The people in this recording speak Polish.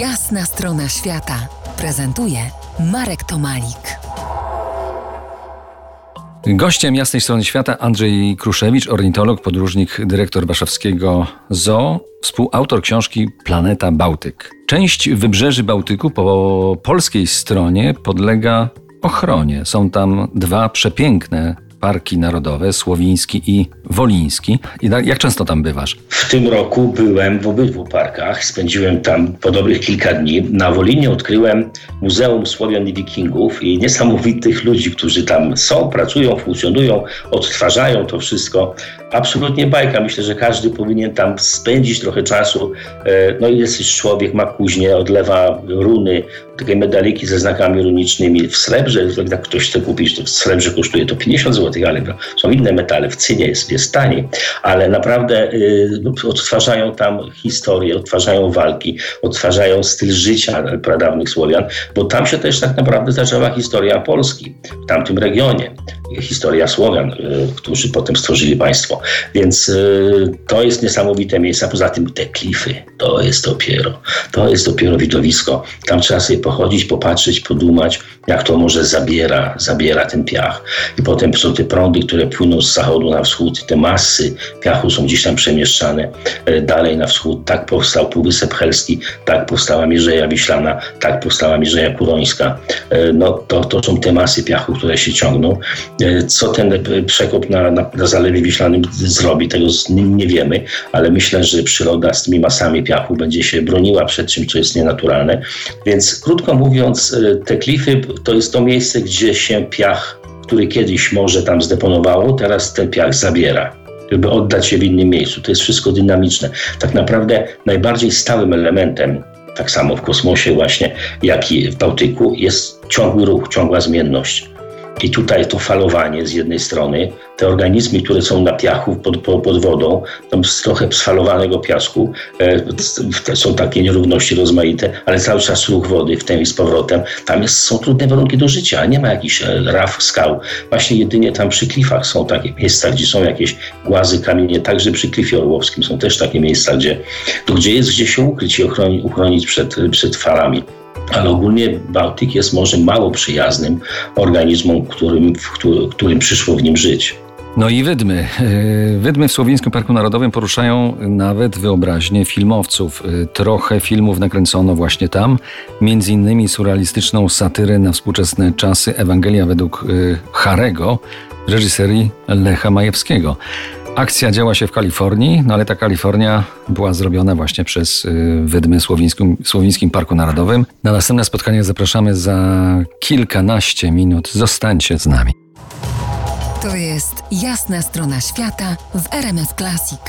Jasna strona świata prezentuje Marek Tomalik. Gościem jasnej strony świata Andrzej Kruszewicz, ornitolog, podróżnik, dyrektor warszawskiego ZOO, współautor książki Planeta Bałtyk. Część wybrzeży Bałtyku po polskiej stronie podlega ochronie. Są tam dwa przepiękne parki narodowe, Słowiński i Woliński. I jak często tam bywasz? W tym roku byłem w obydwu parkach. Spędziłem tam po dobrych kilka dni. Na Wolinie odkryłem Muzeum Słowian i Wikingów i niesamowitych ludzi, którzy tam są, pracują, funkcjonują, odtwarzają to wszystko. Absolutnie bajka. Myślę, że każdy powinien tam spędzić trochę czasu. E, no i jest człowiek, ma kuźnię, odlewa runy, takie medaliki ze znakami runicznymi w srebrze. Jak ktoś chce kupić, to w srebrze kosztuje to 50 zł ale są inne metale, w cynie jest, jest taniej, ale naprawdę y, odtwarzają tam historię, odtwarzają walki, odtwarzają styl życia pradawnych Słowian, bo tam się też tak naprawdę zaczęła historia Polski, w tamtym regionie historia Słowian, y, którzy potem stworzyli państwo. Więc y, to jest niesamowite miejsce. Poza tym te klify, to jest dopiero, to jest dopiero widowisko. Tam trzeba sobie pochodzić, popatrzeć, podumać, jak to może zabiera, zabiera ten piach. I potem są te prądy, które płyną z zachodu na wschód. Te masy piachu są gdzieś tam przemieszczane e, dalej na wschód. Tak powstał Półwysep Helski, tak powstała Mierzeja Wiślana, tak powstała Mierzeja Kurońska. E, no to, to są te masy piachu, które się ciągną. E, co ten przekop na, na, na Zalewie Wiślanym zrobi, tego nie wiemy, ale myślę, że przyroda z tymi masami piachu będzie się broniła przed czymś, co jest nienaturalne. Więc krótko mówiąc, te klify to jest to miejsce, gdzie się piach który kiedyś może tam zdeponowało, teraz ten piach zabiera żeby oddać je w innym miejscu. To jest wszystko dynamiczne. Tak naprawdę najbardziej stałym elementem, tak samo w kosmosie właśnie, jak i w Bałtyku, jest ciągły ruch, ciągła zmienność. I tutaj to falowanie z jednej strony, te organizmy, które są na piachu pod, pod wodą, tam z trochę sfalowanego piasku, e, są takie nierówności rozmaite, ale cały czas ruch wody w tym i z powrotem. Tam jest, są trudne warunki do życia, nie ma jakichś e, raf, skał. Właśnie jedynie tam przy klifach są takie miejsca, gdzie są jakieś głazy, kamienie, także przy klifie orłowskim są też takie miejsca, gdzie, gdzie jest gdzie się ukryć i ochronić, uchronić przed, przed falami ale ogólnie Bałtyk jest może mało przyjaznym organizmom, którym, w którym, którym przyszło w nim żyć. No i wydmy. E, wydmy w Słowińskim Parku Narodowym poruszają nawet wyobraźnię filmowców. E, trochę filmów nakręcono właśnie tam, między innymi surrealistyczną satyrę na współczesne czasy Ewangelia według e, Harego, reżyserii Lecha Majewskiego. Akcja działa się w Kalifornii, no ale ta Kalifornia była zrobiona właśnie przez y, Wydmy Słowińskim, Słowińskim Parku Narodowym. Na następne spotkanie zapraszamy za kilkanaście minut. Zostańcie z nami. To jest jasna strona świata w RMF Classic.